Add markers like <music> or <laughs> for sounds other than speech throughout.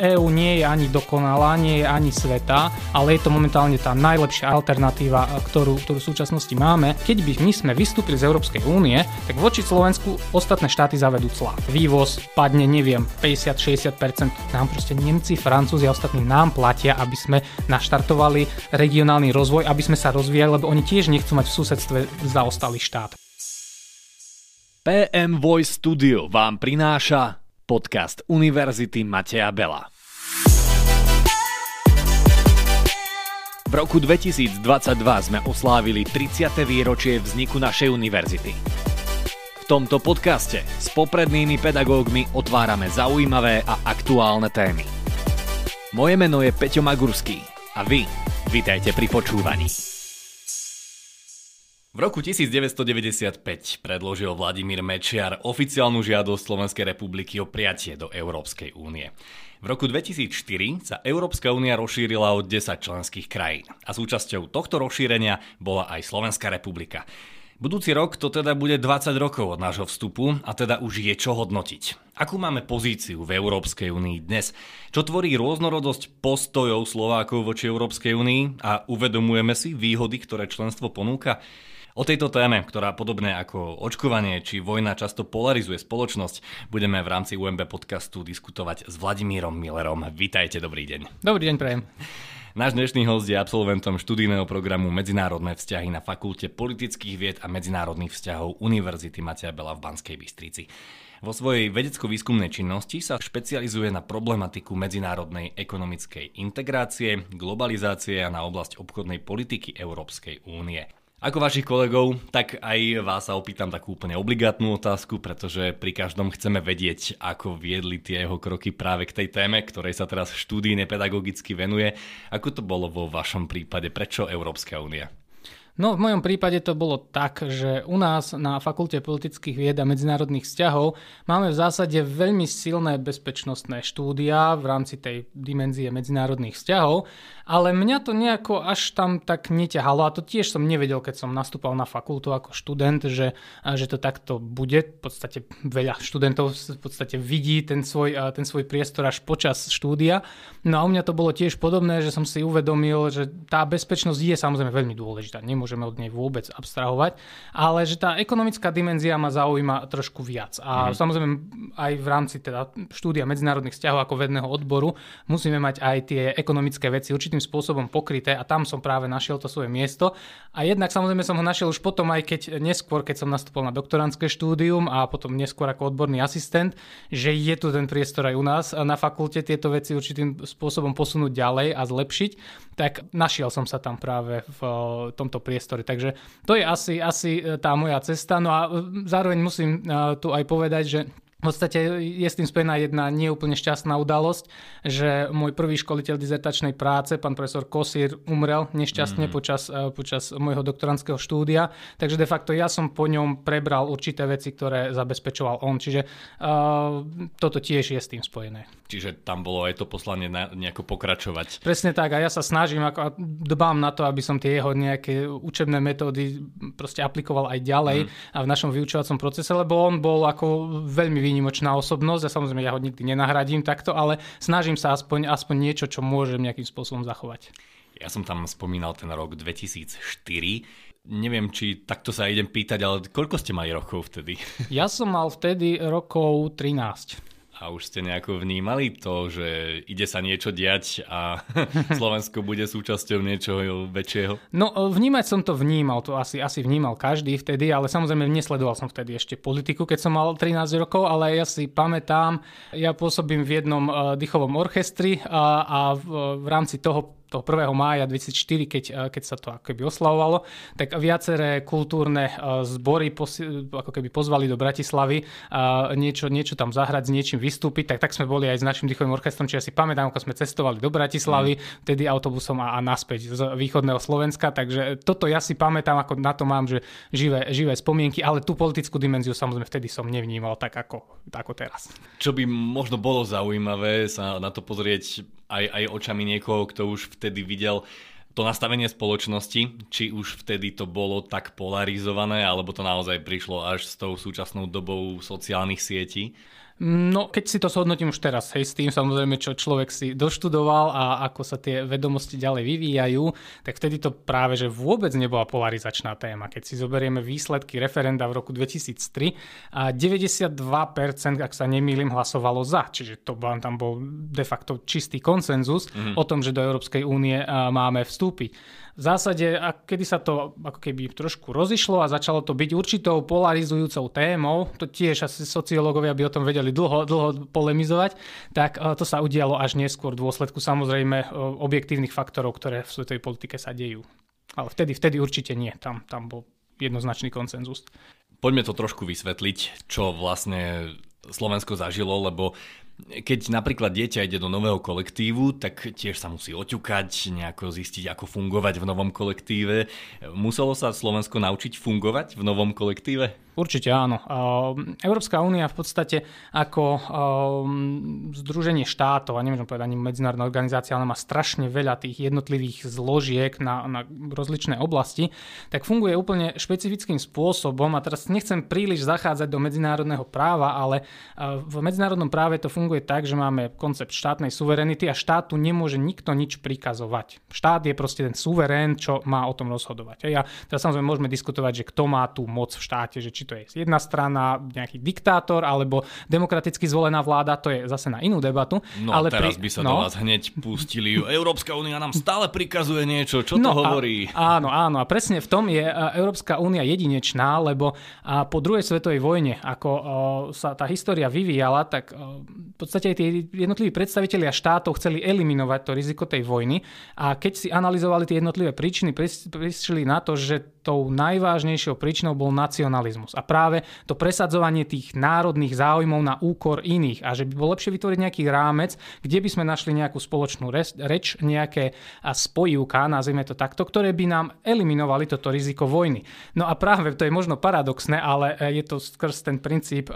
EÚ nie je ani dokonalá, nie je ani sveta, ale je to momentálne tá najlepšia alternatíva, ktorú, ktorú v súčasnosti máme. Keď by my sme vystúpili z Európskej únie, tak voči Slovensku ostatné štáty zavedú clá. Vývoz padne, neviem, 50-60%. Nám proste Nemci, Francúzi a ostatní nám platia, aby sme naštartovali regionálny rozvoj, aby sme sa rozvíjali, lebo oni tiež nechcú mať v susedstve zaostalý štát. PM Voice Studio vám prináša podcast Univerzity Mateja Bela. V roku 2022 sme oslávili 30. výročie vzniku našej univerzity. V tomto podcaste s poprednými pedagógmi otvárame zaujímavé a aktuálne témy. Moje meno je Peťo Magurský a vy vitajte pri počúvaní. V roku 1995 predložil Vladimír Mečiar oficiálnu žiadosť Slovenskej republiky o prijatie do Európskej únie. V roku 2004 sa Európska únia rozšírila o 10 členských krajín a súčasťou tohto rozšírenia bola aj Slovenská republika. Budúci rok to teda bude 20 rokov od nášho vstupu a teda už je čo hodnotiť. Akú máme pozíciu v Európskej únii dnes? Čo tvorí rôznorodosť postojov Slovákov voči Európskej únii a uvedomujeme si výhody, ktoré členstvo ponúka? O tejto téme, ktorá podobne ako očkovanie či vojna často polarizuje spoločnosť, budeme v rámci UMB podcastu diskutovať s Vladimírom Millerom. Vítajte, dobrý deň. Dobrý deň, prajem. Náš dnešný host je absolventom študijného programu Medzinárodné vzťahy na Fakulte politických vied a medzinárodných vzťahov Univerzity Mateja Bela v Banskej Bystrici. Vo svojej vedecko-výskumnej činnosti sa špecializuje na problematiku medzinárodnej ekonomickej integrácie, globalizácie a na oblasť obchodnej politiky Európskej únie. Ako vašich kolegov, tak aj vás sa opýtam takú úplne obligátnu otázku, pretože pri každom chceme vedieť, ako viedli tie jeho kroky práve k tej téme, ktorej sa teraz štúdijne pedagogicky venuje. Ako to bolo vo vašom prípade? Prečo Európska únia? No v mojom prípade to bolo tak, že u nás na Fakulte politických vied a medzinárodných vzťahov máme v zásade veľmi silné bezpečnostné štúdia v rámci tej dimenzie medzinárodných vzťahov, ale mňa to nejako až tam tak neťahalo a to tiež som nevedel, keď som nastúpal na fakultu ako študent, že, že to takto bude. V podstate veľa študentov v podstate vidí ten svoj, ten svoj priestor až počas štúdia. No a u mňa to bolo tiež podobné, že som si uvedomil, že tá bezpečnosť je samozrejme veľmi dôležitá nemôžeme od nej vôbec abstrahovať, ale že tá ekonomická dimenzia ma zaujíma trošku viac. A mm. samozrejme aj v rámci teda štúdia medzinárodných vzťahov ako vedného odboru musíme mať aj tie ekonomické veci určitým spôsobom pokryté a tam som práve našiel to svoje miesto. A jednak samozrejme som ho našiel už potom aj keď neskôr, keď som nastúpil na doktorantské štúdium a potom neskôr ako odborný asistent, že je tu ten priestor aj u nás na fakulte tieto veci určitým spôsobom posunúť ďalej a zlepšiť, tak našiel som sa tam práve v tomto priestore priestory. Takže to je asi, asi e, tá moja cesta. No a e, zároveň musím e, tu aj povedať, že v podstate je s tým spojená jedna neúplne šťastná udalosť, že môj prvý školiteľ dizertačnej práce, pán profesor Kosír, umrel nešťastne mm. počas, eh, počas môjho doktorandského štúdia, takže de facto ja som po ňom prebral určité veci, ktoré zabezpečoval on, čiže uh, toto tiež je s tým spojené. Čiže tam bolo aj to poslanie na, nejako pokračovať. Presne tak a ja sa snažím ako, a dbám na to, aby som tie jeho nejaké učebné metódy proste aplikoval aj ďalej mm. a v našom vyučovacom procese, lebo on bol ako veľmi výnimočná osobnosť a samozrejme ja ho nikdy nenahradím takto, ale snažím sa aspoň, aspoň niečo, čo môžem nejakým spôsobom zachovať. Ja som tam spomínal ten rok 2004. Neviem, či takto sa idem pýtať, ale koľko ste mali rokov vtedy? Ja som mal vtedy rokov 13 a už ste nejako vnímali to, že ide sa niečo diať a <laughs> Slovensko bude súčasťou niečoho väčšieho? No vnímať som to vnímal, to asi, asi vnímal každý vtedy, ale samozrejme nesledoval som vtedy ešte politiku, keď som mal 13 rokov, ale ja si pamätám, ja pôsobím v jednom uh, dychovom orchestri a, a v, v rámci toho toho 1. mája 2004, keď, eh, keď sa to ako keby oslavovalo, tak viaceré kultúrne eh, zbory posi, ako keby pozvali do Bratislavy a niečo, niečo tam zahrať, s niečím vystúpiť, tak tak sme boli aj s našim dýchovým orchestrom, či ja si pamätám, ako sme cestovali do Bratislavy, mm. vtedy autobusom a, a naspäť z východného Slovenska, takže toto ja si pamätám, ako na to mám, že živé, živé spomienky, ale tú politickú dimenziu samozrejme vtedy som nevnímal tak ako, ako teraz. Čo by možno bolo zaujímavé sa na to pozrieť aj, aj očami niekoho, kto už vtedy videl to nastavenie spoločnosti, či už vtedy to bolo tak polarizované, alebo to naozaj prišlo až s tou súčasnou dobou sociálnych sietí? No, keď si to shodnotím už teraz, hej, s tým samozrejme, čo človek si doštudoval a ako sa tie vedomosti ďalej vyvíjajú, tak vtedy to práve, že vôbec nebola polarizačná téma. Keď si zoberieme výsledky referenda v roku 2003, a 92%, ak sa nemýlim, hlasovalo za, čiže to bol, tam bol de facto čistý konsenzus mm-hmm. o tom, že do Európskej únie máme vstúpiť v zásade, a kedy sa to ako keby trošku rozišlo a začalo to byť určitou polarizujúcou témou, to tiež asi sociológovia by o tom vedeli dlho, dlho polemizovať, tak e, to sa udialo až neskôr v dôsledku samozrejme e, objektívnych faktorov, ktoré v svetovej politike sa dejú. Ale vtedy, vtedy určite nie, tam, tam bol jednoznačný konsenzus. Poďme to trošku vysvetliť, čo vlastne Slovensko zažilo, lebo keď napríklad dieťa ide do nového kolektívu, tak tiež sa musí oťukať, nejako zistiť, ako fungovať v novom kolektíve. Muselo sa Slovensko naučiť fungovať v novom kolektíve? Určite áno. Európska únia v podstate ako združenie štátov, a nemôžem povedať ani medzinárodná organizácia, ale má strašne veľa tých jednotlivých zložiek na, na rozličné oblasti, tak funguje úplne špecifickým spôsobom. A teraz nechcem príliš zachádzať do medzinárodného práva, ale v medzinárodnom práve to funguje tak, že máme koncept štátnej suverenity a štátu nemôže nikto nič prikazovať. Štát je proste ten suverén, čo má o tom rozhodovať. A teraz samozrejme môžeme diskutovať, že kto má tú moc v štáte, že či či to je jedna strana, nejaký diktátor, alebo demokraticky zvolená vláda, to je zase na inú debatu. No ale teraz pri... by sa no. do vás hneď pustili. Európska únia nám stále prikazuje niečo, čo no, to hovorí? A, áno, áno, a presne v tom je Európska únia jedinečná, lebo po druhej svetovej vojne, ako sa tá história vyvíjala, tak v podstate tie jednotliví predstavitelia štátov chceli eliminovať to riziko tej vojny a keď si analyzovali tie jednotlivé príčiny, prišli na to, že tou najvážnejšou príčinou bol nacionalizmus a práve to presadzovanie tých národných záujmov na úkor iných a že by bolo lepšie vytvoriť nejaký rámec, kde by sme našli nejakú spoločnú reč, nejaké spojivka, nazvime to takto, ktoré by nám eliminovali toto riziko vojny. No a práve to je možno paradoxné, ale e, je to skrz ten princíp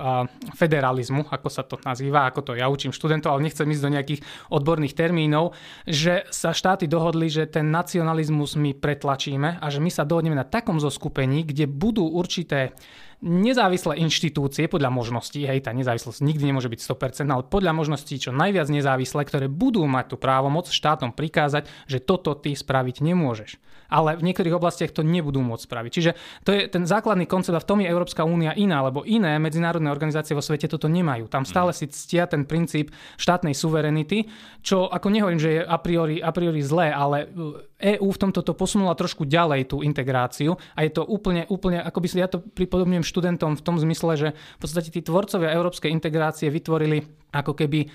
federalizmu, ako sa to nazýva, ako to ja učím študentov, ale nechcem ísť do nejakých odborných termínov, že sa štáty dohodli, že ten nacionalizmus my pretlačíme a že my sa dohodneme na takom zoskupení, kde budú určité nezávislé inštitúcie podľa možností, hej, tá nezávislosť nikdy nemôže byť 100%, ale podľa možností čo najviac nezávislé, ktoré budú mať tú právomoc štátom prikázať, že toto ty spraviť nemôžeš. Ale v niektorých oblastiach to nebudú môcť spraviť. Čiže to je ten základný koncept a v tom je Európska únia iná, lebo iné medzinárodné organizácie vo svete toto nemajú. Tam stále si ctia ten princíp štátnej suverenity, čo ako nehovorím, že je a priori, a priori zlé, ale EÚ v tomto to posunula trošku ďalej tú integráciu a je to úplne, úplne ako by si ja to pripodobňujem študentom v tom zmysle, že v podstate tí tvorcovia európskej integrácie vytvorili ako keby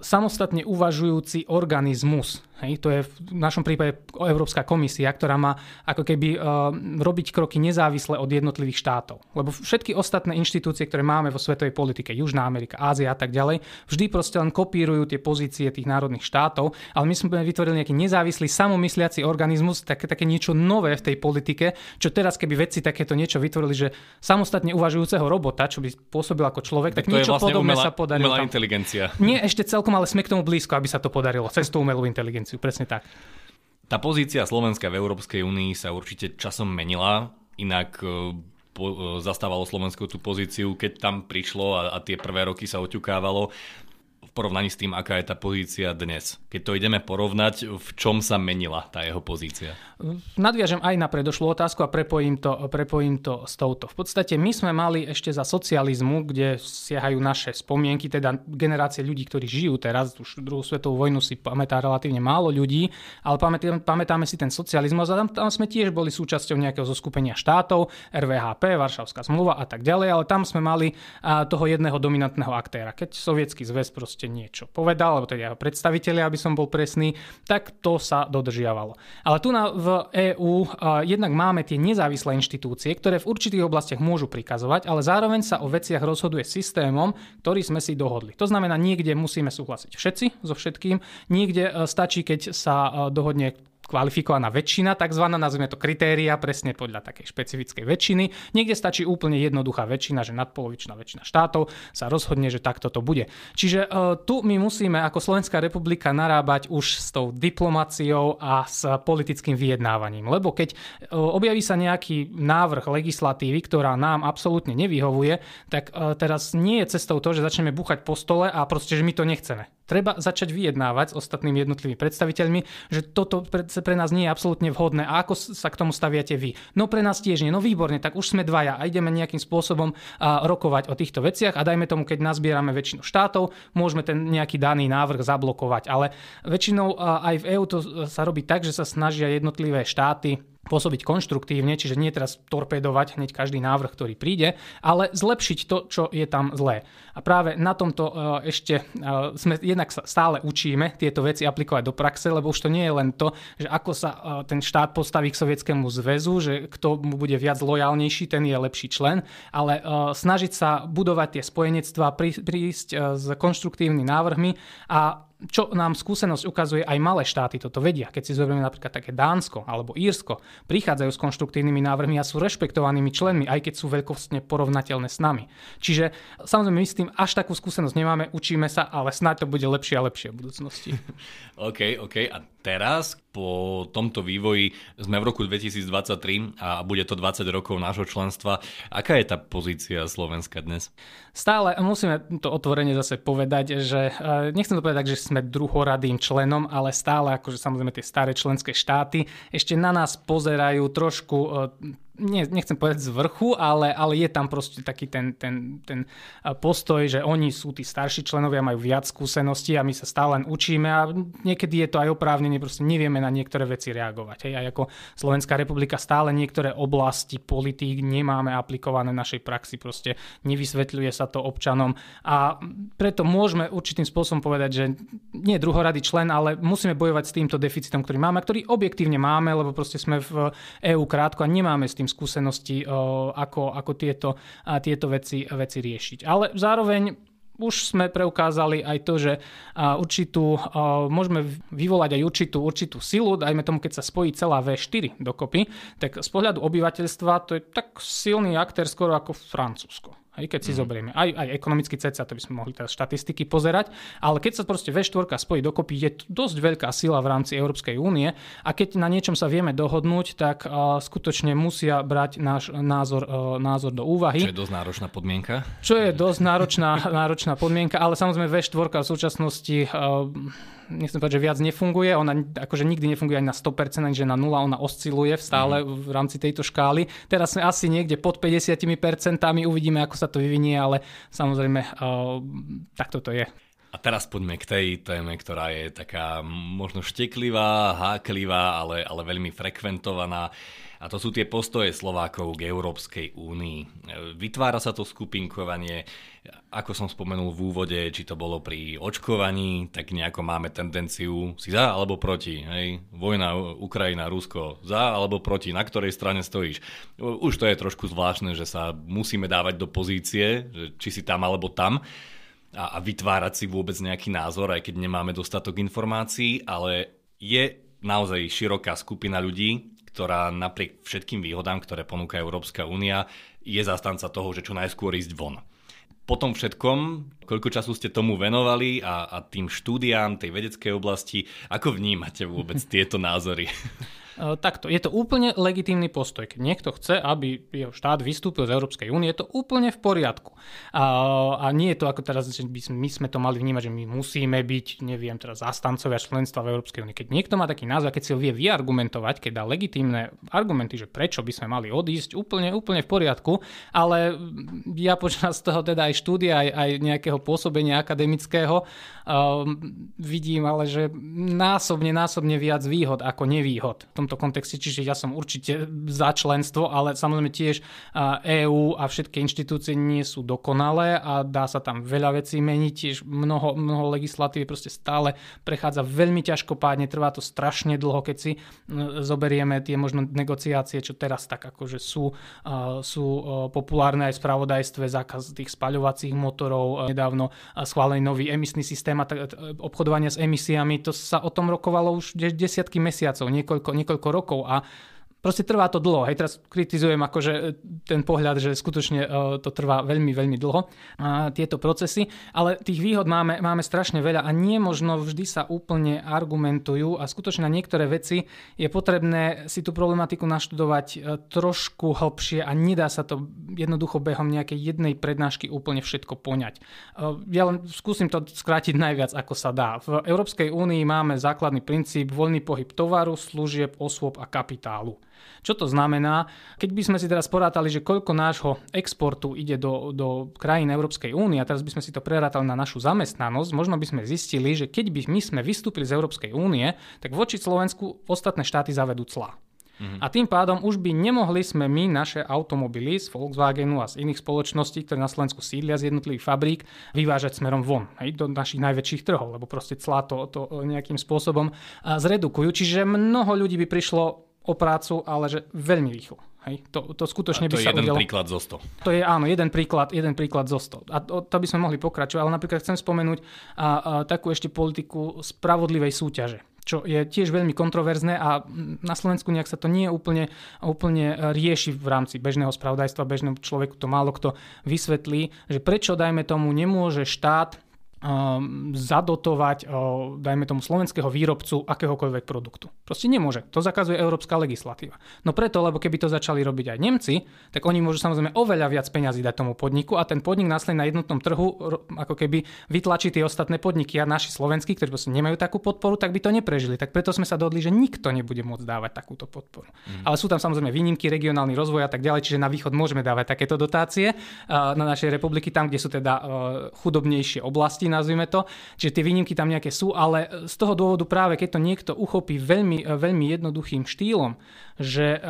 samostatne uvažujúci organizmus. Hej, to je v našom prípade Európska komisia, ktorá má ako keby uh, robiť kroky nezávisle od jednotlivých štátov. Lebo všetky ostatné inštitúcie, ktoré máme vo svetovej politike, Južná Amerika, Ázia a tak ďalej, vždy proste len kopírujú tie pozície tých národných štátov, ale my sme vytvorili nejaký nezávislý samomysliaci organizmus, také, také niečo nové v tej politike, čo teraz keby vedci takéto niečo vytvorili, že samostatne uvažujúceho robota, čo by pôsobil ako človek, tak, tak niečo vlastne podobné umelá, sa podarilo. Umelá inteligencia. Nie ešte celkom, ale sme k tomu blízko, aby sa to podarilo. Cez tú umelú inteligenciu presne tak. Tá pozícia Slovenska v Európskej únii sa určite časom menila, inak e, po, e, zastávalo Slovensko tú pozíciu, keď tam prišlo a, a tie prvé roky sa oťukávalo v porovnaní s tým, aká je tá pozícia dnes. Keď to ideme porovnať, v čom sa menila tá jeho pozícia? Nadviažem aj na predošlú otázku a prepojím to, prepojím to s touto. V podstate my sme mali ešte za socializmu, kde siahajú naše spomienky, teda generácie ľudí, ktorí žijú teraz, už druhú svetovú vojnu si pamätá relatívne málo ľudí, ale pamätáme, si ten socializmus a tam, tam sme tiež boli súčasťou nejakého zoskupenia štátov, RVHP, Varšavská zmluva a tak ďalej, ale tam sme mali toho jedného dominantného aktéra. Keď sovietský zväz proste niečo povedal, alebo teda jeho predstaviteľi, aby som bol presný, tak to sa dodržiavalo. Ale tu na, v EÚ uh, jednak máme tie nezávislé inštitúcie, ktoré v určitých oblastiach môžu prikazovať, ale zároveň sa o veciach rozhoduje systémom, ktorý sme si dohodli. To znamená, niekde musíme súhlasiť všetci so všetkým, niekde uh, stačí, keď sa uh, dohodne kvalifikovaná väčšina, takzvaná, nazvime to kritéria, presne podľa takej špecifickej väčšiny. Niekde stačí úplne jednoduchá väčšina, že nadpolovičná väčšina štátov sa rozhodne, že takto to bude. Čiže uh, tu my musíme ako Slovenská republika narábať už s tou diplomáciou a s politickým vyjednávaním. Lebo keď uh, objaví sa nejaký návrh legislatívy, ktorá nám absolútne nevyhovuje, tak uh, teraz nie je cestou to, že začneme buchať po stole a proste, že my to nechceme. Treba začať vyjednávať s ostatnými jednotlivými predstaviteľmi, že toto pre, pre nás nie je absolútne vhodné a ako sa k tomu staviate vy. No pre nás tiež nie, no výborne, tak už sme dvaja a ideme nejakým spôsobom rokovať o týchto veciach a dajme tomu, keď nazbierame väčšinu štátov, môžeme ten nejaký daný návrh zablokovať. Ale väčšinou aj v EÚ to sa robí tak, že sa snažia jednotlivé štáty pôsobiť konštruktívne, čiže nie teraz torpedovať hneď každý návrh, ktorý príde, ale zlepšiť to, čo je tam zlé. A práve na tomto e, ešte e, sme jednak stále učíme tieto veci aplikovať do praxe, lebo už to nie je len to, že ako sa e, ten štát postaví k Sovietskému zväzu, že kto mu bude viac lojálnejší, ten je lepší člen, ale snažiť sa budovať tie spojenectvá, prísť s konštruktívnymi návrhmi a čo nám skúsenosť ukazuje, aj malé štáty toto vedia. Keď si zoberieme napríklad také Dánsko alebo Írsko, prichádzajú s konštruktívnymi návrhmi a sú rešpektovanými členmi, aj keď sú veľkostne porovnateľné s nami. Čiže samozrejme my s tým až takú skúsenosť nemáme, učíme sa, ale snáď to bude lepšie a lepšie v budúcnosti. <laughs> OK, OK. A teraz po tomto vývoji sme v roku 2023 a bude to 20 rokov nášho členstva. Aká je tá pozícia Slovenska dnes? Stále musíme to otvorene zase povedať, že e, nechcem to povedať, že sme druhoradým členom, ale stále akože samozrejme tie staré členské štáty ešte na nás pozerajú trošku e, nie, nechcem povedať z vrchu, ale, ale je tam proste taký ten, ten, ten postoj, že oni sú tí starší členovia, majú viac skúseností a my sa stále len učíme a niekedy je to aj oprávnenie, proste nevieme na niektoré veci reagovať. Hej. Aj ako Slovenská republika stále niektoré oblasti politík nemáme aplikované našej praxi, proste nevysvetľuje sa to občanom a preto môžeme určitým spôsobom povedať, že nie druhorady člen, ale musíme bojovať s týmto deficitom, ktorý máme, ktorý objektívne máme, lebo proste sme v EÚ krátko a nemáme s tým skúsenosti, ako, ako tieto, tieto veci, veci riešiť. Ale zároveň už sme preukázali aj to, že určitú, môžeme vyvolať aj určitú, určitú silu, dajme tomu, keď sa spojí celá V4 dokopy, tak z pohľadu obyvateľstva to je tak silný aktér skoro ako Francúzsko. Hej, keď si mm. zoberieme. Aj, aj ekonomicky ceca, to by sme mohli teraz štatistiky pozerať, ale keď sa proste V4 spojí dokopy, je dosť veľká sila v rámci Európskej únie a keď na niečom sa vieme dohodnúť, tak uh, skutočne musia brať náš názor, uh, názor do úvahy. Čo je dosť náročná podmienka. Čo je dosť náročná, <laughs> náročná podmienka, ale samozrejme V4 v súčasnosti uh, nechcem povedať, že viac nefunguje, ona akože nikdy nefunguje ani na 100%, ani že na 0, ona osciluje stále mm. v rámci tejto škály. Teraz sme asi niekde pod 50%, uvidíme, ako sa to vyvinie, ale samozrejme uh, takto to je. A teraz poďme k tej téme, ktorá je taká možno šteklivá, háklivá, ale, ale veľmi frekventovaná. A to sú tie postoje Slovákov k Európskej únii. Vytvára sa to skupinkovanie, ako som spomenul v úvode, či to bolo pri očkovaní, tak nejako máme tendenciu si za alebo proti. Hej? Vojna Ukrajina, Rusko, za alebo proti, na ktorej strane stojíš. Už to je trošku zvláštne, že sa musíme dávať do pozície, či si tam alebo tam a, a vytvárať si vôbec nejaký názor, aj keď nemáme dostatok informácií, ale je naozaj široká skupina ľudí, ktorá napriek všetkým výhodám, ktoré ponúka Európska únia, je zastanca toho, že čo najskôr ísť von. Po tom všetkom, koľko času ste tomu venovali a, a tým štúdiám tej vedeckej oblasti, ako vnímate vôbec <laughs> tieto názory? E, takto, je to úplne legitímny postoj. Keď niekto chce, aby jeho štát vystúpil z Európskej únie, je to úplne v poriadku. A, a nie je to ako teraz, že by my sme to mali vnímať, že my musíme byť, neviem, teraz zastancovia členstva v Európskej únie. Keď niekto má taký názor, keď si ho vie vyargumentovať, keď dá legitímne argumenty, že prečo by sme mali odísť, úplne, úplne v poriadku, ale ja počas toho teda aj štúdia, aj, aj nejakého pôsobenia akademického um, vidím ale, že násobne, násobne viac výhod ako nevýhod tomto kontexte, čiže ja som určite za členstvo, ale samozrejme tiež EÚ a všetky inštitúcie nie sú dokonalé a dá sa tam veľa vecí meniť, tiež mnoho, mnoho legislatívy proste stále prechádza veľmi ťažko pádne, trvá to strašne dlho, keď si zoberieme tie možno negociácie, čo teraz tak akože sú, sú populárne aj v spravodajstve, zákaz tých spaľovacích motorov, nedávno nedávno schválený nový emisný systém a obchodovania s emisiami, to sa o tom rokovalo už desiatky mesiacov, niekoľko, niekoľko rokov a proste trvá to dlho. Hej, teraz kritizujem akože e, ten pohľad, že skutočne uh, to trvá veľmi, veľmi dlho, tieto procesy, ale tých výhod máme, máme strašne veľa a nie možno vždy sa úplne argumentujú a skutočne na niektoré veci je potrebné si tú problematiku naštudovať uh, trošku hlbšie a nedá sa to jednoducho behom nejakej jednej prednášky úplne všetko poňať. Ja len skúsim to skrátiť najviac, ako sa dá. V Európskej únii máme základný princíp voľný pohyb tovaru, služieb, osôb a kapitálu. Čo to znamená? Keď by sme si teraz porátali, že koľko nášho exportu ide do, do krajín Európskej únie a teraz by sme si to prerátali na našu zamestnanosť, možno by sme zistili, že keď by my sme vystúpili z Európskej únie, tak voči Slovensku ostatné štáty zavedú clá. Mm-hmm. A tým pádom už by nemohli sme my naše automobily z Volkswagenu a z iných spoločností, ktoré na Slovensku sídlia z jednotlivých fabrík, vyvážať smerom von, hej, do našich najväčších trhov, lebo proste clá to, to nejakým spôsobom zredukujú. Čiže mnoho ľudí by prišlo o prácu, ale že veľmi rýchlo. Hej, to, to skutočne a to by sa jeden udialo. príklad zo 100. To je áno, jeden príklad, jeden príklad zo 100. A to, to by sme mohli pokračovať, ale napríklad chcem spomenúť a, a, takú ešte politiku spravodlivej súťaže čo je tiež veľmi kontroverzné a na Slovensku nejak sa to nie úplne, úplne rieši v rámci bežného spravodajstva, bežnému človeku to málo kto vysvetlí, že prečo, dajme tomu, nemôže štát um, zadotovať, uh, dajme tomu, slovenského výrobcu akéhokoľvek produktu. Proste nemôže. To zakazuje európska legislatíva. No preto, lebo keby to začali robiť aj Nemci, tak oni môžu samozrejme oveľa viac peňazí dať tomu podniku a ten podnik následne na jednotnom trhu ako keby vytlačí tie ostatné podniky a naši slovenskí, ktorí proste nemajú takú podporu, tak by to neprežili. Tak preto sme sa dohodli, že nikto nebude môcť dávať takúto podporu. Mm. Ale sú tam samozrejme výnimky, regionálny rozvoj a tak ďalej, čiže na východ môžeme dávať takéto dotácie uh, na našej republiky, tam, kde sú teda uh, chudobnejšie oblasti nazvime to. Čiže tie výnimky tam nejaké sú, ale z toho dôvodu práve, keď to niekto uchopí veľmi, veľmi jednoduchým štýlom, že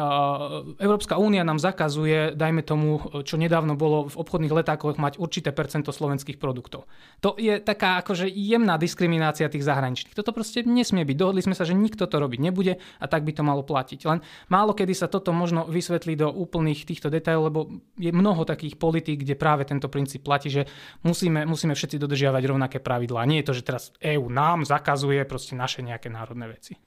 Európska únia nám zakazuje, dajme tomu, čo nedávno bolo v obchodných letákoch, mať určité percento slovenských produktov. To je taká akože jemná diskriminácia tých zahraničných. Toto proste nesmie byť. Dohodli sme sa, že nikto to robiť nebude a tak by to malo platiť. Len málo kedy sa toto možno vysvetlí do úplných týchto detailov, lebo je mnoho takých politík, kde práve tento princíp platí, že musíme, musíme všetci dodržiavať rovnaké pravidlá. Nie je to, že teraz EÚ nám zakazuje proste naše nejaké národné veci.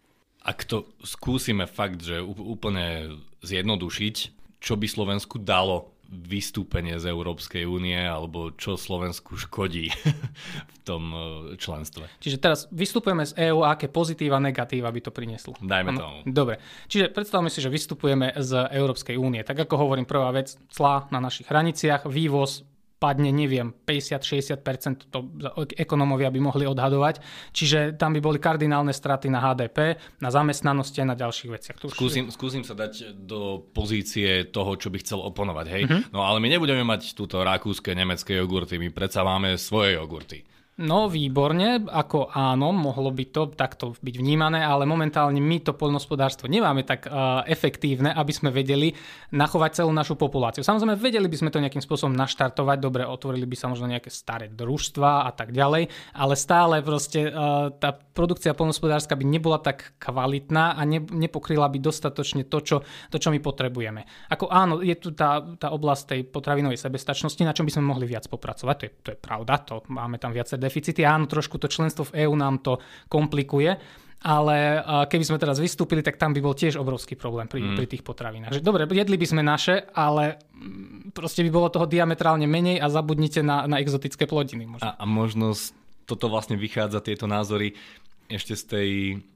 Ak to skúsime fakt, že úplne zjednodušiť, čo by Slovensku dalo vystúpenie z Európskej únie alebo čo Slovensku škodí <laughs> v tom e, členstve. Čiže teraz vystupujeme z EÚ a aké pozitíva, negatíva by to prinieslo. Dajme ano? tomu. Dobre. Čiže predstavme si, že vystupujeme z Európskej únie. Tak ako hovorím, prvá vec, clá na našich hraniciach, vývoz padne, neviem, 50-60%, to ekonomovia by mohli odhadovať. Čiže tam by boli kardinálne straty na HDP, na zamestnanosti a na ďalších veciach. To skúsim, je... skúsim sa dať do pozície toho, čo by chcel oponovať. Hej? Uh-huh. No ale my nebudeme mať túto rakúske, nemecké jogurty, my predsa máme svoje jogurty. No výborne, ako áno, mohlo by to takto byť vnímané, ale momentálne my to poľnohospodárstvo nemáme tak uh, efektívne, aby sme vedeli nachovať celú našu populáciu. Samozrejme, vedeli by sme to nejakým spôsobom naštartovať, dobre, otvorili by sa možno nejaké staré družstva a tak ďalej, ale stále proste uh, tá produkcia poľnohospodárska by nebola tak kvalitná a ne, nepokryla by dostatočne to čo, to, čo my potrebujeme. Ako áno, je tu tá, tá oblasť tej potravinovej sebestačnosti, na čom by sme mohli viac popracovať, to je, to je pravda, to máme tam viacej deficity. Áno, trošku to členstvo v EÚ nám to komplikuje, ale keby sme teraz vystúpili, tak tam by bol tiež obrovský problém pri, mm. pri tých potravinách. Že, dobre, jedli by sme naše, ale mm, proste by bolo toho diametrálne menej a zabudnite na, na exotické plodiny. Možno. A, a možno toto vlastne vychádza, tieto názory, ešte z, tej,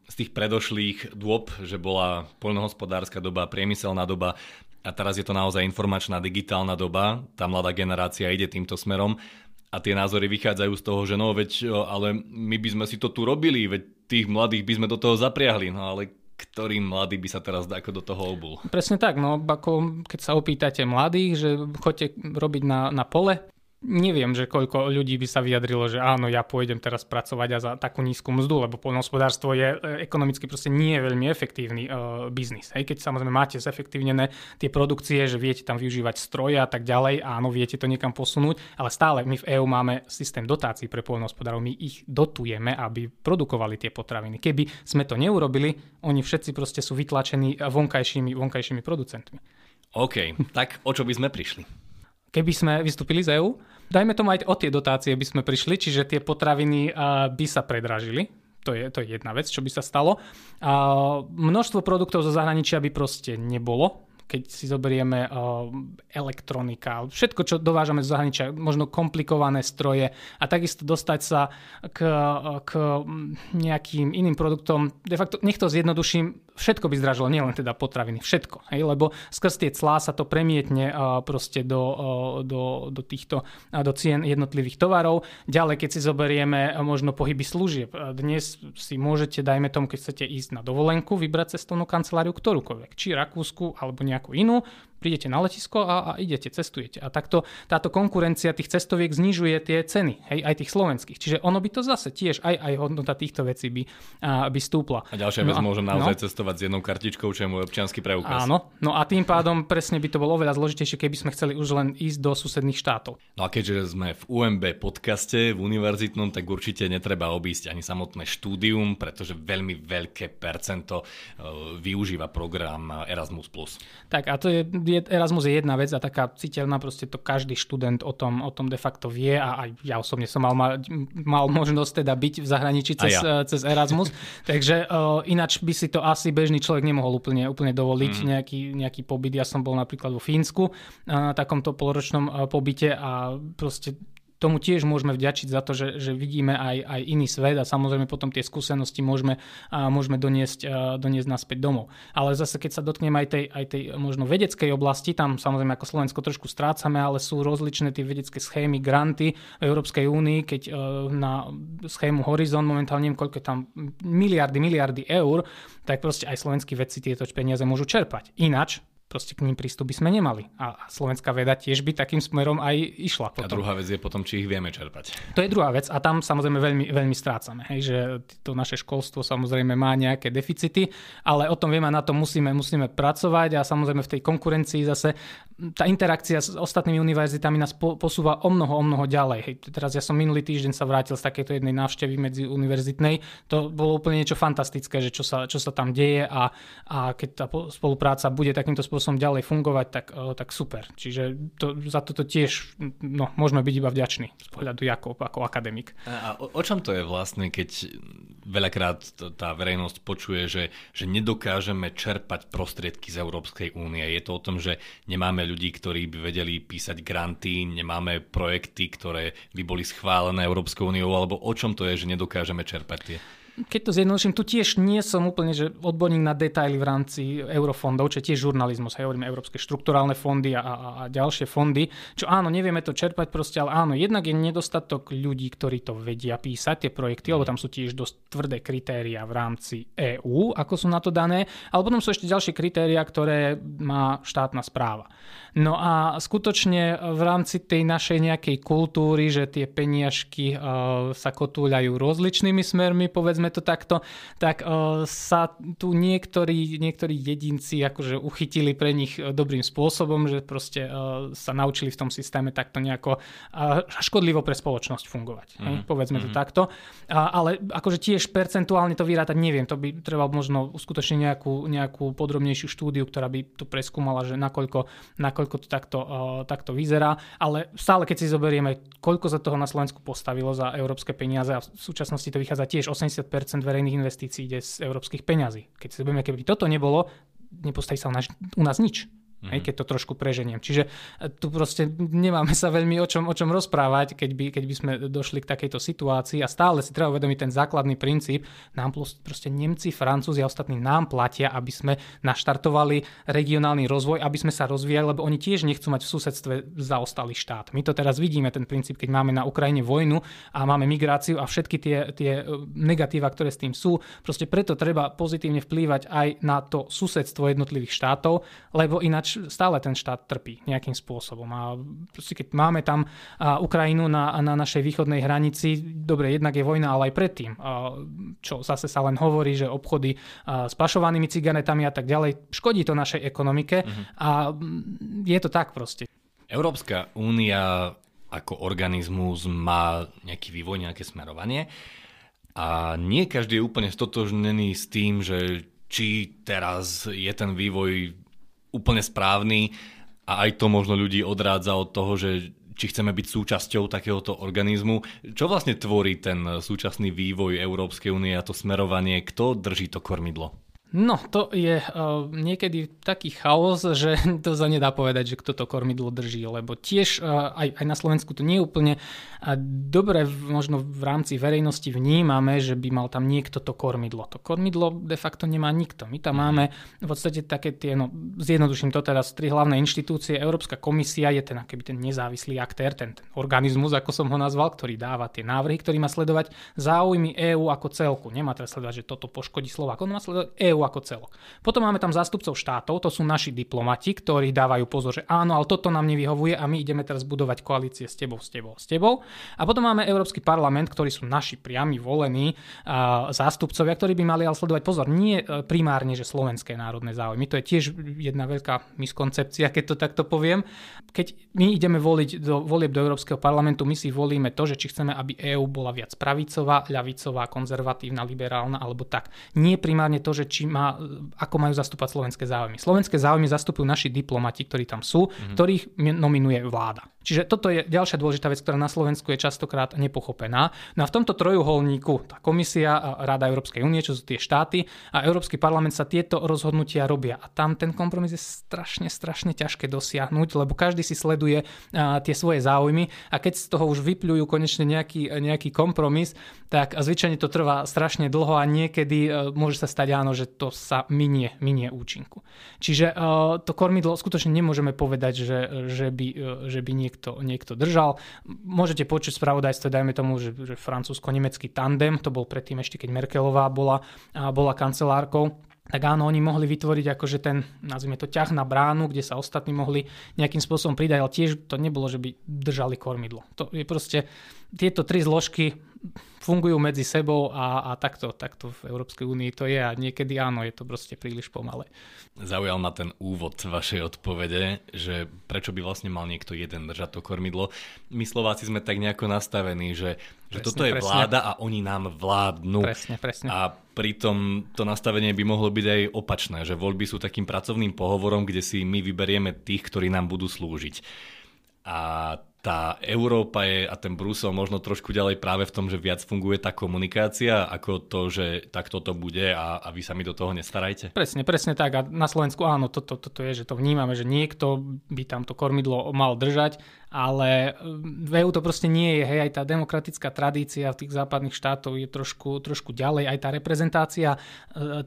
z tých predošlých dôb, že bola poľnohospodárska doba, priemyselná doba a teraz je to naozaj informačná digitálna doba, tá mladá generácia ide týmto smerom a tie názory vychádzajú z toho, že no veď, ale my by sme si to tu robili, veď tých mladých by sme do toho zapriahli, no ale ktorý mladý by sa teraz ako do toho obul? Presne tak, no ako keď sa opýtate mladých, že chodte robiť na, na pole, neviem, že koľko ľudí by sa vyjadrilo, že áno, ja pôjdem teraz pracovať a za takú nízku mzdu, lebo poľnohospodárstvo je e, ekonomicky proste nie veľmi efektívny uh, biznis. Hej, keď samozrejme máte zefektívnené tie produkcie, že viete tam využívať stroje a tak ďalej, áno, viete to niekam posunúť, ale stále my v EÚ máme systém dotácií pre poľnohospodárov, my ich dotujeme, aby produkovali tie potraviny. Keby sme to neurobili, oni všetci proste sú vytlačení vonkajšími, vonkajšími producentmi. OK, tak o čo by sme prišli? Keby sme vystúpili z EÚ, Dajme tomu aj o tie dotácie by sme prišli, čiže tie potraviny by sa predražili. To je, to je jedna vec, čo by sa stalo. A množstvo produktov zo zahraničia by proste nebolo, keď si zoberieme uh, elektronika, všetko, čo dovážame z zahraničia, možno komplikované stroje a takisto dostať sa k, k nejakým iným produktom. De facto, nech to zjednoduším, všetko by zdražilo, nielen teda potraviny, všetko. Hej? Lebo skrz tie clá sa to premietne uh, proste do, do, do týchto, do cien jednotlivých tovarov. Ďalej, keď si zoberieme možno pohyby služieb, dnes si môžete, dajme tomu, keď chcete ísť na dovolenku, vybrať cestovnú kanceláriu ktorúkoľvek, či Rakúsku alebo nejakú inú, prídete na letisko a, a idete, cestujete. A takto táto konkurencia tých cestoviek znižuje tie ceny, hej, aj tých slovenských. Čiže ono by to zase tiež, aj, aj hodnota týchto vecí by, a, by stúpla. A ďalšia vec, no môžem naozaj no. cestovať s jednou kartičkou, čo je môj občiansky preukaz. Áno, no a tým pádom presne by to bolo oveľa zložitejšie, keby sme chceli už len ísť do susedných štátov. No a keďže sme v UMB podcaste, v univerzitnom, tak určite netreba obísť ani samotné štúdium, pretože veľmi veľké percento e, využíva program Erasmus+. Tak a to je je, Erasmus je jedna vec a taká citeľná, proste to každý študent o tom, o tom de facto vie a aj ja osobne som mal, mal, mal možnosť teda byť v zahraničí cez, ja. cez Erasmus, <laughs> takže uh, ináč by si to asi bežný človek nemohol úplne, úplne dovoliť, mm. nejaký, nejaký pobyt. Ja som bol napríklad vo Fínsku uh, na takomto poloročnom uh, pobyte a proste tomu tiež môžeme vďačiť za to, že, že vidíme aj, aj iný svet a samozrejme potom tie skúsenosti môžeme, a môžeme doniesť, a doniesť naspäť domov. Ale zase keď sa dotknem aj tej, aj tej možno vedeckej oblasti, tam samozrejme ako Slovensko trošku strácame, ale sú rozličné tie vedecké schémy, granty v Európskej únii, keď e, na schému Horizon momentálne neviem koľko tam miliardy, miliardy eur, tak proste aj slovenskí vedci tieto peniaze môžu čerpať. Ináč proste k ním prístup by sme nemali. A slovenská veda tiež by takým smerom aj išla. Potom. A druhá vec je potom, či ich vieme čerpať. To je druhá vec a tam samozrejme veľmi, veľmi strácame. Hej, že to naše školstvo samozrejme má nejaké deficity, ale o tom vieme a na to musíme, musíme pracovať a samozrejme v tej konkurencii zase tá interakcia s ostatnými univerzitami nás po, posúva o mnoho, o mnoho ďalej. Hej, teraz ja som minulý týždeň sa vrátil z takéto jednej návštevy medzi univerzitnej. To bolo úplne niečo fantastické, že čo sa, čo sa tam deje a, a keď tá spolupráca bude takýmto spôsobom spôsobom ďalej fungovať, tak, eh, tak super. Čiže to, za toto tiež no, môžeme byť iba vďační z pohľadu Jakob ako akademik. A o, o čom to je vlastne, keď veľakrát tá verejnosť počuje, že, že nedokážeme čerpať prostriedky z Európskej únie? Je to o tom, že nemáme ľudí, ktorí by vedeli písať granty, nemáme projekty, ktoré by boli schválené Európskou úniou, alebo o čom to je, že nedokážeme čerpať tie keď to zjednoduším, tu tiež nie som úplne že odborník na detaily v rámci eurofondov, čo je tiež žurnalizmus, hej, hovoríme európske štrukturálne fondy a, a, a ďalšie fondy, čo áno, nevieme to čerpať proste, ale áno, jednak je nedostatok ľudí, ktorí to vedia písať, tie projekty, lebo tam sú tiež dosť tvrdé kritéria v rámci EÚ, ako sú na to dané, ale potom sú ešte ďalšie kritéria, ktoré má štátna správa. No a skutočne v rámci tej našej nejakej kultúry, že tie peniažky uh, sa kotúľajú rozličnými smermi, povedzme to takto, tak uh, sa tu niektorí, niektorí jedinci akože uchytili pre nich dobrým spôsobom, že proste uh, sa naučili v tom systéme takto nejako škodlivo pre spoločnosť fungovať. Mm-hmm. Hej? Mhm. Povedzme mm-hmm. to mhm. takto. Ale akože tiež percentuálne to vyrátať neviem, to by trebalo možno uskutočniť nejakú, nejakú podrobnejšiu štúdiu, ktorá by to preskúmala, že nakoľko, nakoľko to takto, takto vyzerá, ale stále keď si zoberieme, koľko za toho na Slovensku postavilo za európske peniaze a v súčasnosti to vychádza tiež 80% verejných investícií ide z európskych peňazí. Keď si zoberieme, keby toto nebolo, nepostaví sa u nás nič mm-hmm. aj keď to trošku preženiem. Čiže e, tu proste nemáme sa veľmi o čom, o čom rozprávať, keď by, keď by sme došli k takejto situácii a stále si treba uvedomiť ten základný princíp. Nám proste Nemci, Francúzi a ostatní nám platia, aby sme naštartovali regionálny rozvoj, aby sme sa rozvíjali, lebo oni tiež nechcú mať v susedstve zaostalý štát. My to teraz vidíme, ten princíp, keď máme na Ukrajine vojnu a máme migráciu a všetky tie, tie e, negatíva, ktoré s tým sú. Proste preto treba pozitívne vplývať aj na to susedstvo jednotlivých štátov, lebo ináč ináč stále ten štát trpí nejakým spôsobom. A keď máme tam Ukrajinu na, na našej východnej hranici, dobre, jednak je vojna, ale aj predtým, čo zase sa len hovorí, že obchody s pašovanými ciganetami a tak ďalej, škodí to našej ekonomike uh-huh. a je to tak proste. Európska únia ako organizmus má nejaký vývoj, nejaké smerovanie a nie každý je úplne stotožnený s tým, že či teraz je ten vývoj úplne správny a aj to možno ľudí odrádza od toho, že či chceme byť súčasťou takéhoto organizmu. Čo vlastne tvorí ten súčasný vývoj Európskej únie a to smerovanie? Kto drží to kormidlo? No, to je uh, niekedy taký chaos, že <laughs> to sa nedá povedať, že kto to kormidlo drží, lebo tiež uh, aj, aj na Slovensku to nie je úplne uh, dobre, možno v rámci verejnosti vnímame, že by mal tam niekto to kormidlo. To kormidlo de facto nemá nikto. My tam máme v podstate také tie, no zjednoduším to teraz, tri hlavné inštitúcie. Európska komisia je ten akoby ten nezávislý aktér, ten, ten organizmus, ako som ho nazval, ktorý dáva tie návrhy, ktorý má sledovať záujmy EÚ ako celku. Nemá teraz sledovať, že toto poškodí Slováko, on má sledovať EÚ ako celok. Potom máme tam zástupcov štátov, to sú naši diplomati, ktorí dávajú pozor, že áno, ale toto nám nevyhovuje a my ideme teraz budovať koalície s tebou, s tebou, s tebou. A potom máme Európsky parlament, ktorí sú naši priami volení uh, zástupcovia, ktorí by mali ale sledovať pozor, nie uh, primárne, že slovenské národné záujmy. To je tiež jedna veľká miskoncepcia, keď to takto poviem. Keď my ideme voliť do volieb do Európskeho parlamentu, my si volíme to, že či chceme, aby EÚ bola viac pravicová, ľavicová, konzervatívna, liberálna alebo tak. Nie primárne to, že či má, ako majú zastúpať slovenské záujmy. Slovenské záujmy zastupujú naši diplomati, ktorí tam sú, mm-hmm. ktorých nominuje vláda. Čiže toto je ďalšia dôležitá vec, ktorá na Slovensku je častokrát nepochopená. No a v tomto trojuholníku tá komisia, Rada Európskej únie, čo sú tie štáty a Európsky parlament sa tieto rozhodnutia robia. A tam ten kompromis je strašne, strašne ťažké dosiahnuť, lebo každý si sleduje a, tie svoje záujmy a keď z toho už vypľujú konečne nejaký, nejaký kompromis, tak zvyčajne to trvá strašne dlho a niekedy a, e, môže sa stať áno, že to sa minie, minie účinku. Čiže a, e, to kormidlo skutočne nemôžeme povedať, že, že, by, e, že by niekto niekto, niekto držal. Môžete počuť spravodajstvo, dajme tomu, že, že francúzsko-nemecký tandem, to bol predtým ešte, keď Merkelová bola, bola kancelárkou, tak áno, oni mohli vytvoriť akože ten, nazvime to, ťah na bránu, kde sa ostatní mohli nejakým spôsobom pridať, ale tiež to nebolo, že by držali kormidlo. To je proste, tieto tri zložky fungujú medzi sebou a, a takto, takto v Európskej únii to je a niekedy áno, je to proste príliš pomalé. Zaujal ma ten úvod vašej odpovede, že prečo by vlastne mal niekto jeden držať to kormidlo. My Slováci sme tak nejako nastavení, že, že presne, toto je presne. vláda a oni nám vládnu. Presne, presne. A pritom to nastavenie by mohlo byť aj opačné, že voľby sú takým pracovným pohovorom, kde si my vyberieme tých, ktorí nám budú slúžiť. A tá Európa je a ten Brusel možno trošku ďalej práve v tom, že viac funguje tá komunikácia, ako to, že takto to bude a, a vy sa mi do toho nestarajte? Presne, presne tak. A na Slovensku áno, toto to, to, to je, že to vnímame, že niekto by tam to kormidlo mal držať, ale v EU to proste nie je. Hej, aj tá demokratická tradícia v tých západných štátov je trošku, trošku ďalej, aj tá reprezentácia e,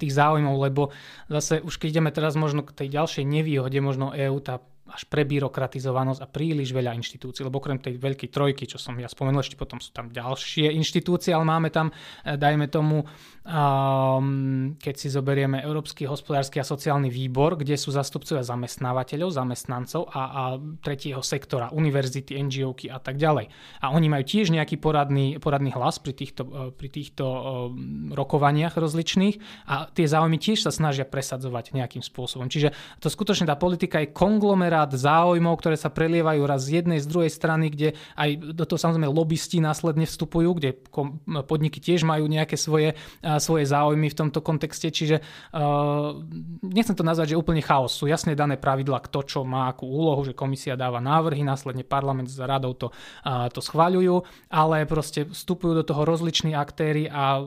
tých záujmov, lebo zase už keď ideme teraz možno k tej ďalšej nevýhode, možno EU, tá až prebyrokratizovanosť a príliš veľa inštitúcií, lebo okrem tej veľkej trojky, čo som ja spomenul, ešte potom sú tam ďalšie inštitúcie, ale máme tam, eh, dajme tomu, um, keď si zoberieme Európsky hospodársky a sociálny výbor, kde sú zastupcovia zamestnávateľov, zamestnancov a, a tretieho sektora, univerzity, NGOky a tak ďalej. A oni majú tiež nejaký poradný, poradný hlas pri týchto, eh, pri týchto um, rokovaniach rozličných a tie záujmy tiež sa snažia presadzovať nejakým spôsobom. Čiže to skutočne tá politika je konglomerát rad záujmov, ktoré sa prelievajú raz z jednej, z druhej strany, kde aj do toho samozrejme lobbysti následne vstupujú, kde podniky tiež majú nejaké svoje, svoje záujmy v tomto kontexte, čiže uh, nechcem to nazvať, že úplne chaos. Sú jasne dané pravidla, kto čo má akú úlohu, že komisia dáva návrhy, následne parlament s radou to, uh, to schváľujú, ale proste vstupujú do toho rozliční aktéry a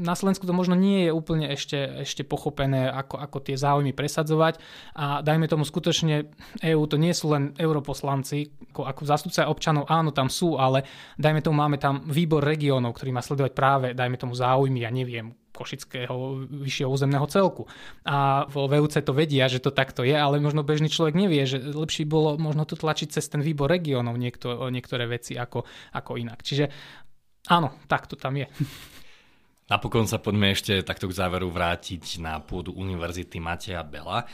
na Slovensku to možno nie je úplne ešte, ešte pochopené, ako, ako tie záujmy presadzovať a dajme tomu skutočne EÚ to nie sú len europoslanci, ako, ako zástupca občanov, áno, tam sú, ale dajme tomu, máme tam výbor regiónov, ktorý má sledovať práve, dajme tomu, záujmy, ja neviem, Košického vyššieho územného celku. A vo VUC to vedia, že to takto je, ale možno bežný človek nevie, že lepšie bolo možno to tlačiť cez ten výbor regiónov niekto, niektoré veci ako, ako inak. Čiže áno, tak to tam je. Napokon sa poďme ešte takto k záveru vrátiť na pôdu Univerzity Mateja Bela.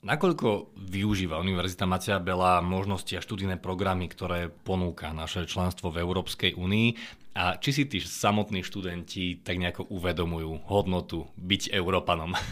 Nakoľko využíva Univerzita Macia Bela možnosti a študijné programy, ktoré ponúka naše členstvo v Európskej únii A či si tí samotní študenti tak nejako uvedomujú hodnotu byť Európanom? <laughs>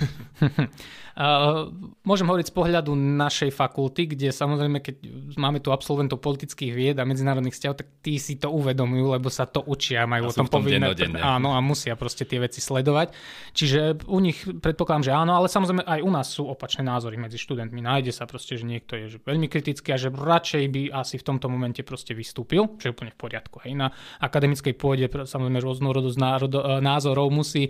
Môžem hovoriť z pohľadu našej fakulty, kde samozrejme, keď máme tu absolventov politických vied a medzinárodných vzťahov, tak tí si to uvedomujú, lebo sa to učia, majú a o tom, tom povinné. Áno, a musia proste tie veci sledovať. Čiže u nich predpokladám, že áno, ale samozrejme aj u nás sú opačné názory medzi študentmi. Nájde sa proste, že niekto je že veľmi kritický a že radšej by asi v tomto momente proste vystúpil, čo je úplne v poriadku. Hej. Na akademickej pôde samozrejme rôznorodosť názorov musí,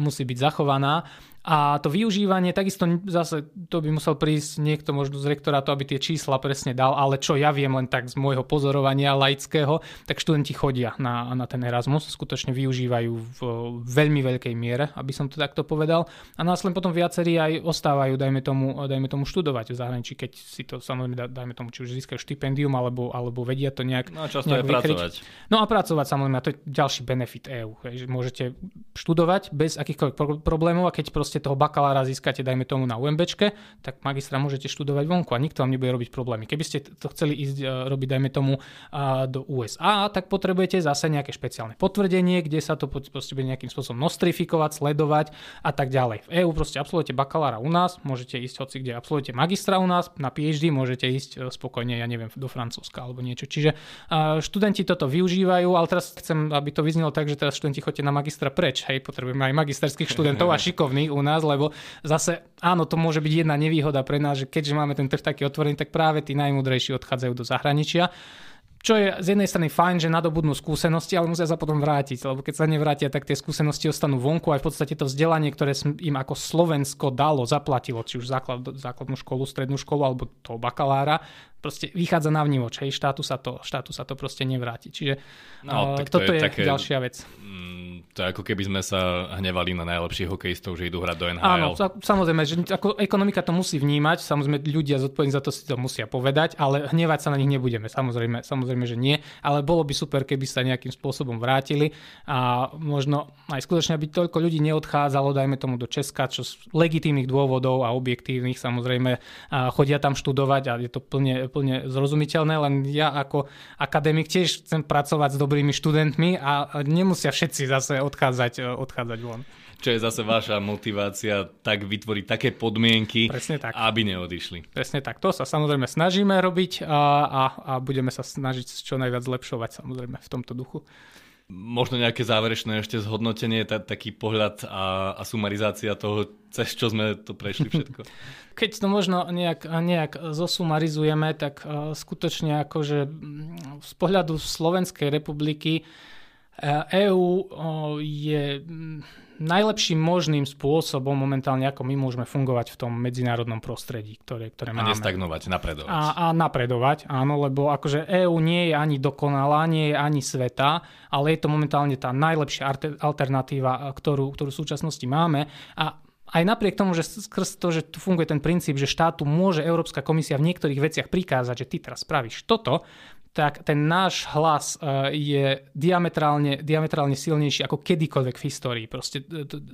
musí byť zachovaná a to využívanie, takisto zase to by musel prísť niekto možno z rektorátu, aby tie čísla presne dal, ale čo ja viem len tak z môjho pozorovania laického, tak študenti chodia na, na ten Erasmus, skutočne využívajú v veľmi veľkej miere, aby som to takto povedal. A následne potom viacerí aj ostávajú, dajme tomu, dajme tomu študovať v zahraničí, keď si to samozrejme, dajme tomu, či už získajú štipendium, alebo, alebo vedia to nejak No a často nejak pracovať. No a pracovať samozrejme, a to je ďalší benefit EÚ. Môžete študovať bez akýchkoľvek problémov a keď proste toho bakalára získate, dajme tomu na UMBčke, tak magistra môžete študovať vonku a nikto vám nebude robiť problémy. Keby ste to chceli ísť uh, robiť, dajme tomu, uh, do USA, tak potrebujete zase nejaké špeciálne potvrdenie, kde sa to proste bude nejakým spôsobom nostrifikovať, sledovať a tak ďalej. V EÚ proste absolvujete bakalára u nás, môžete ísť hoci kde absolvujete magistra u nás, na PhD môžete ísť uh, spokojne, ja neviem, do Francúzska alebo niečo. Čiže študenti toto využívajú, ale teraz chcem, aby to vyznelo tak, že teraz študenti chodíte na magistra preč. Hej, potrebujeme aj magisterských študentov a <laughs> šikovných u nás, lebo zase áno, to môže byť jedna nevýhoda pre nás, že keďže máme ten trh taký otvorený, tak práve tí najmudrejší odchádzajú do zahraničia. Čo je z jednej strany fajn, že nadobudnú skúsenosti, ale musia sa potom vrátiť, lebo keď sa nevrátia, tak tie skúsenosti ostanú vonku aj v podstate to vzdelanie, ktoré im ako Slovensko dalo, zaplatilo, či už základ, základnú školu, strednú školu alebo toho bakalára, proste vychádza na vnívoč, hej, štátu sa to, štátu sa to proste nevráti. Čiže no, tak toto to je, je také, ďalšia vec. Mm, to je ako keby sme sa hnevali na najlepších hokejistov, že idú hrať do NHL. Áno, samozrejme, že ako ekonomika to musí vnímať, samozrejme ľudia zodpovední za to si to musia povedať, ale hnevať sa na nich nebudeme, samozrejme, samozrejme, že nie, ale bolo by super, keby sa nejakým spôsobom vrátili a možno aj skutočne, aby toľko ľudí neodchádzalo, dajme tomu do Česka, čo z legitímnych dôvodov a objektívnych samozrejme chodia tam študovať a je to plne úplne zrozumiteľné, len ja ako akademik tiež chcem pracovať s dobrými študentmi a nemusia všetci zase odchádzať, e, odchádzať von. Čo je zase vaša motivácia, tak vytvoriť také podmienky, tak. aby neodišli. Presne tak. To sa samozrejme snažíme robiť a, a, a budeme sa snažiť čo najviac zlepšovať samozrejme v tomto duchu. Možno nejaké záverečné ešte zhodnotenie, t- taký pohľad a, a sumarizácia toho, cez čo sme to prešli <laughs> všetko. Keď to možno nejak, nejak zosumarizujeme, tak uh, skutočne akože z pohľadu Slovenskej republiky EÚ uh, je najlepším možným spôsobom momentálne, ako my môžeme fungovať v tom medzinárodnom prostredí, ktoré, ktoré máme. A nestagnovať, napredovať. A, a napredovať, áno, lebo akože EÚ nie je ani dokonalá, nie je ani sveta, ale je to momentálne tá najlepšia alternatíva, ktorú, ktorú v súčasnosti máme. A aj napriek tomu, že skrz to, že tu funguje ten princíp, že štátu môže Európska komisia v niektorých veciach prikázať, že ty teraz spravíš toto, tak ten náš hlas e, je diametrálne, diametrálne silnejší ako kedykoľvek v histórii. Proste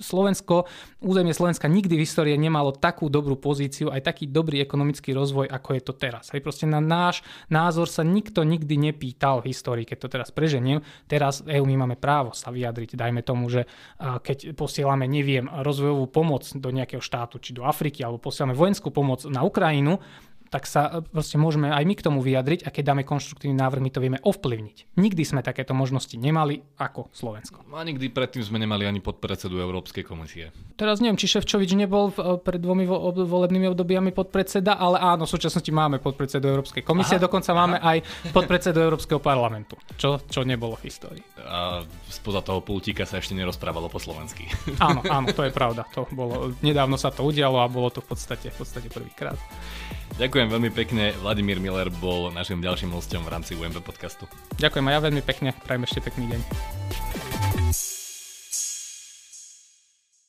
Slovensko, územie Slovenska nikdy v histórii nemalo takú dobrú pozíciu, aj taký dobrý ekonomický rozvoj, ako je to teraz. Hej, proste na náš názor sa nikto nikdy nepýtal v histórii, keď to teraz preženiem. Teraz EU my máme právo sa vyjadriť. Dajme tomu, že e, keď posielame, neviem, rozvojovú pomoc do nejakého štátu, či do Afriky, alebo posielame vojenskú pomoc na Ukrajinu, tak sa e, proste môžeme aj my k tomu vyjadriť a keď dáme konštruktívny návrh, my to vieme ovplyvniť. Nikdy sme takéto možnosti nemali ako Slovensko. A nikdy predtým sme nemali ani podpredsedu Európskej komisie. Teraz neviem, či Ševčovič nebol v, e, pred dvomi vo, volebnými obdobiami podpredseda, ale áno, v súčasnosti máme podpredsedu Európskej komisie, aha, dokonca aha. máme aj podpredsedu Európskeho parlamentu, čo, čo nebolo v histórii. A spoza toho pultíka sa ešte nerozprávalo po slovensky. <laughs> Áno, áno, to je <laughs> pravda. To bolo, nedávno sa to udialo a bolo to v podstate, v podstate prvýkrát. Ďakujem veľmi pekne. Vladimír Miller bol našim ďalším hostom v rámci UMB podcastu. Ďakujem aj ja veľmi pekne. Prajem ešte pekný deň.